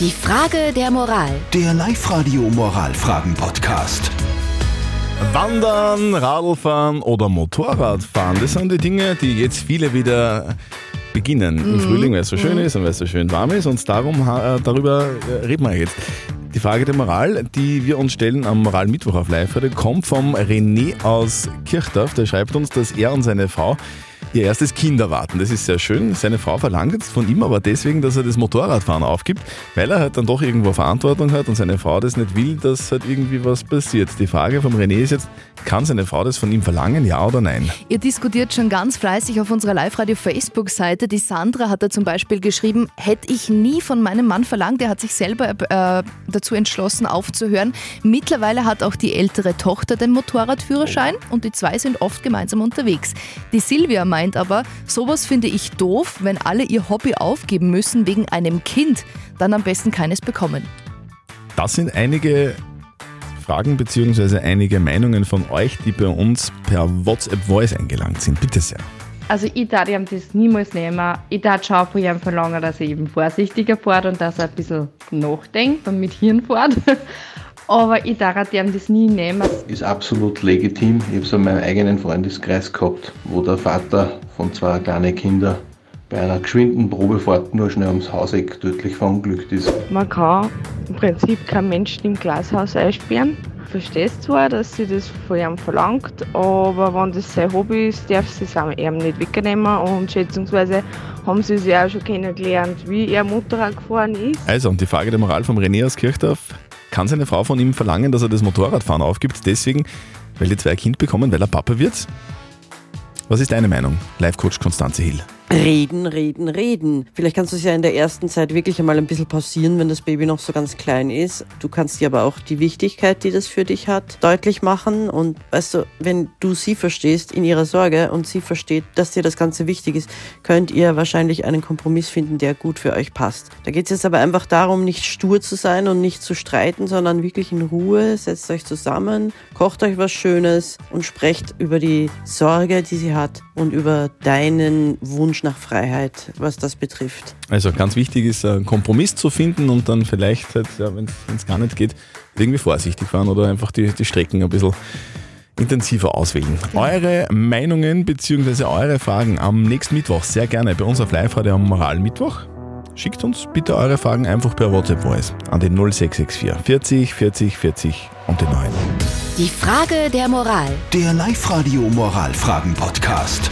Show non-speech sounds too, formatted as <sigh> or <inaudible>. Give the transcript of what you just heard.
Die Frage der Moral. Der Live-Radio Moralfragen-Podcast. Wandern, Radlfahren oder Motorradfahren, das sind die Dinge, die jetzt viele wieder beginnen. Im Frühling, weil es so schön ist und weil es so schön warm ist und darum, äh, darüber äh, reden wir jetzt. Die Frage der Moral, die wir uns stellen am Moralmittwoch auf live heute, kommt vom René aus Kirchdorf. Der schreibt uns, dass er und seine Frau ihr erstes Kind erwarten. Das ist sehr schön. Seine Frau verlangt jetzt von ihm aber deswegen, dass er das Motorradfahren aufgibt, weil er halt dann doch irgendwo Verantwortung hat und seine Frau das nicht will, dass halt irgendwie was passiert. Die Frage vom René ist jetzt, kann seine Frau das von ihm verlangen, ja oder nein? Ihr diskutiert schon ganz fleißig auf unserer Live-Radio-Facebook-Seite. Die Sandra hat da zum Beispiel geschrieben, hätte ich nie von meinem Mann verlangt. Er hat sich selber äh, dazu entschlossen, aufzuhören. Mittlerweile hat auch die ältere Tochter den Motorradführerschein und die zwei sind oft gemeinsam unterwegs. Die Silvia meint aber, sowas finde ich doof, wenn alle ihr Hobby aufgeben müssen wegen einem Kind. Dann am besten keines bekommen. Das sind einige Fragen bzw. einige Meinungen von euch, die bei uns per WhatsApp Voice eingelangt sind. Bitte sehr. Also ich darf ihm das niemals nehmen. Ich darf schon von ihm verlangen, dass er eben vorsichtiger fährt und dass er ein bisschen nachdenkt und mit Hirn fährt. <laughs> Aber ich darf ihm das nie nehmen. ist absolut legitim. Ich habe so meinen eigenen Freundeskreis gehabt, wo der Vater von zwei kleinen Kindern bei einer geschwinden Probefahrt nur schnell ums Hauseck tödlich verunglückt ist. Man kann im Prinzip keinen Menschen im Glashaus einsperren. Ich verstehe zwar, dass sie das von ihm verlangt, aber wenn das sein Hobby ist, darf sie es auch ihm nicht wegnehmen. Und schätzungsweise haben sie sich auch schon kennengelernt, wie er Motorrad gefahren ist. Also, und die Frage der Moral vom René aus Kirchdorf. Kann seine Frau von ihm verlangen, dass er das Motorradfahren aufgibt, deswegen, weil die zwei ein Kind bekommen, weil er Papa wird? Was ist deine Meinung, Live-Coach Konstanze Hill? Reden, reden, reden. Vielleicht kannst du es ja in der ersten Zeit wirklich einmal ein bisschen pausieren, wenn das Baby noch so ganz klein ist. Du kannst dir aber auch die Wichtigkeit, die das für dich hat, deutlich machen. Und weißt du, wenn du sie verstehst in ihrer Sorge und sie versteht, dass dir das Ganze wichtig ist, könnt ihr wahrscheinlich einen Kompromiss finden, der gut für euch passt. Da geht es jetzt aber einfach darum, nicht stur zu sein und nicht zu streiten, sondern wirklich in Ruhe, setzt euch zusammen, kocht euch was Schönes und sprecht über die Sorge, die sie hat und über deinen Wunsch nach Freiheit, was das betrifft. Also ganz wichtig ist, einen Kompromiss zu finden und dann vielleicht, halt, ja, wenn es gar nicht geht, irgendwie vorsichtig fahren oder einfach die, die Strecken ein bisschen intensiver auswählen. Eure Meinungen bzw. eure Fragen am nächsten Mittwoch sehr gerne bei uns auf Live-Radio am Moralmittwoch. Schickt uns bitte eure Fragen einfach per WhatsApp Voice an den 0664 40 40 40 und den 9. Die Frage der Moral. Der Live-Radio Moralfragen-Podcast.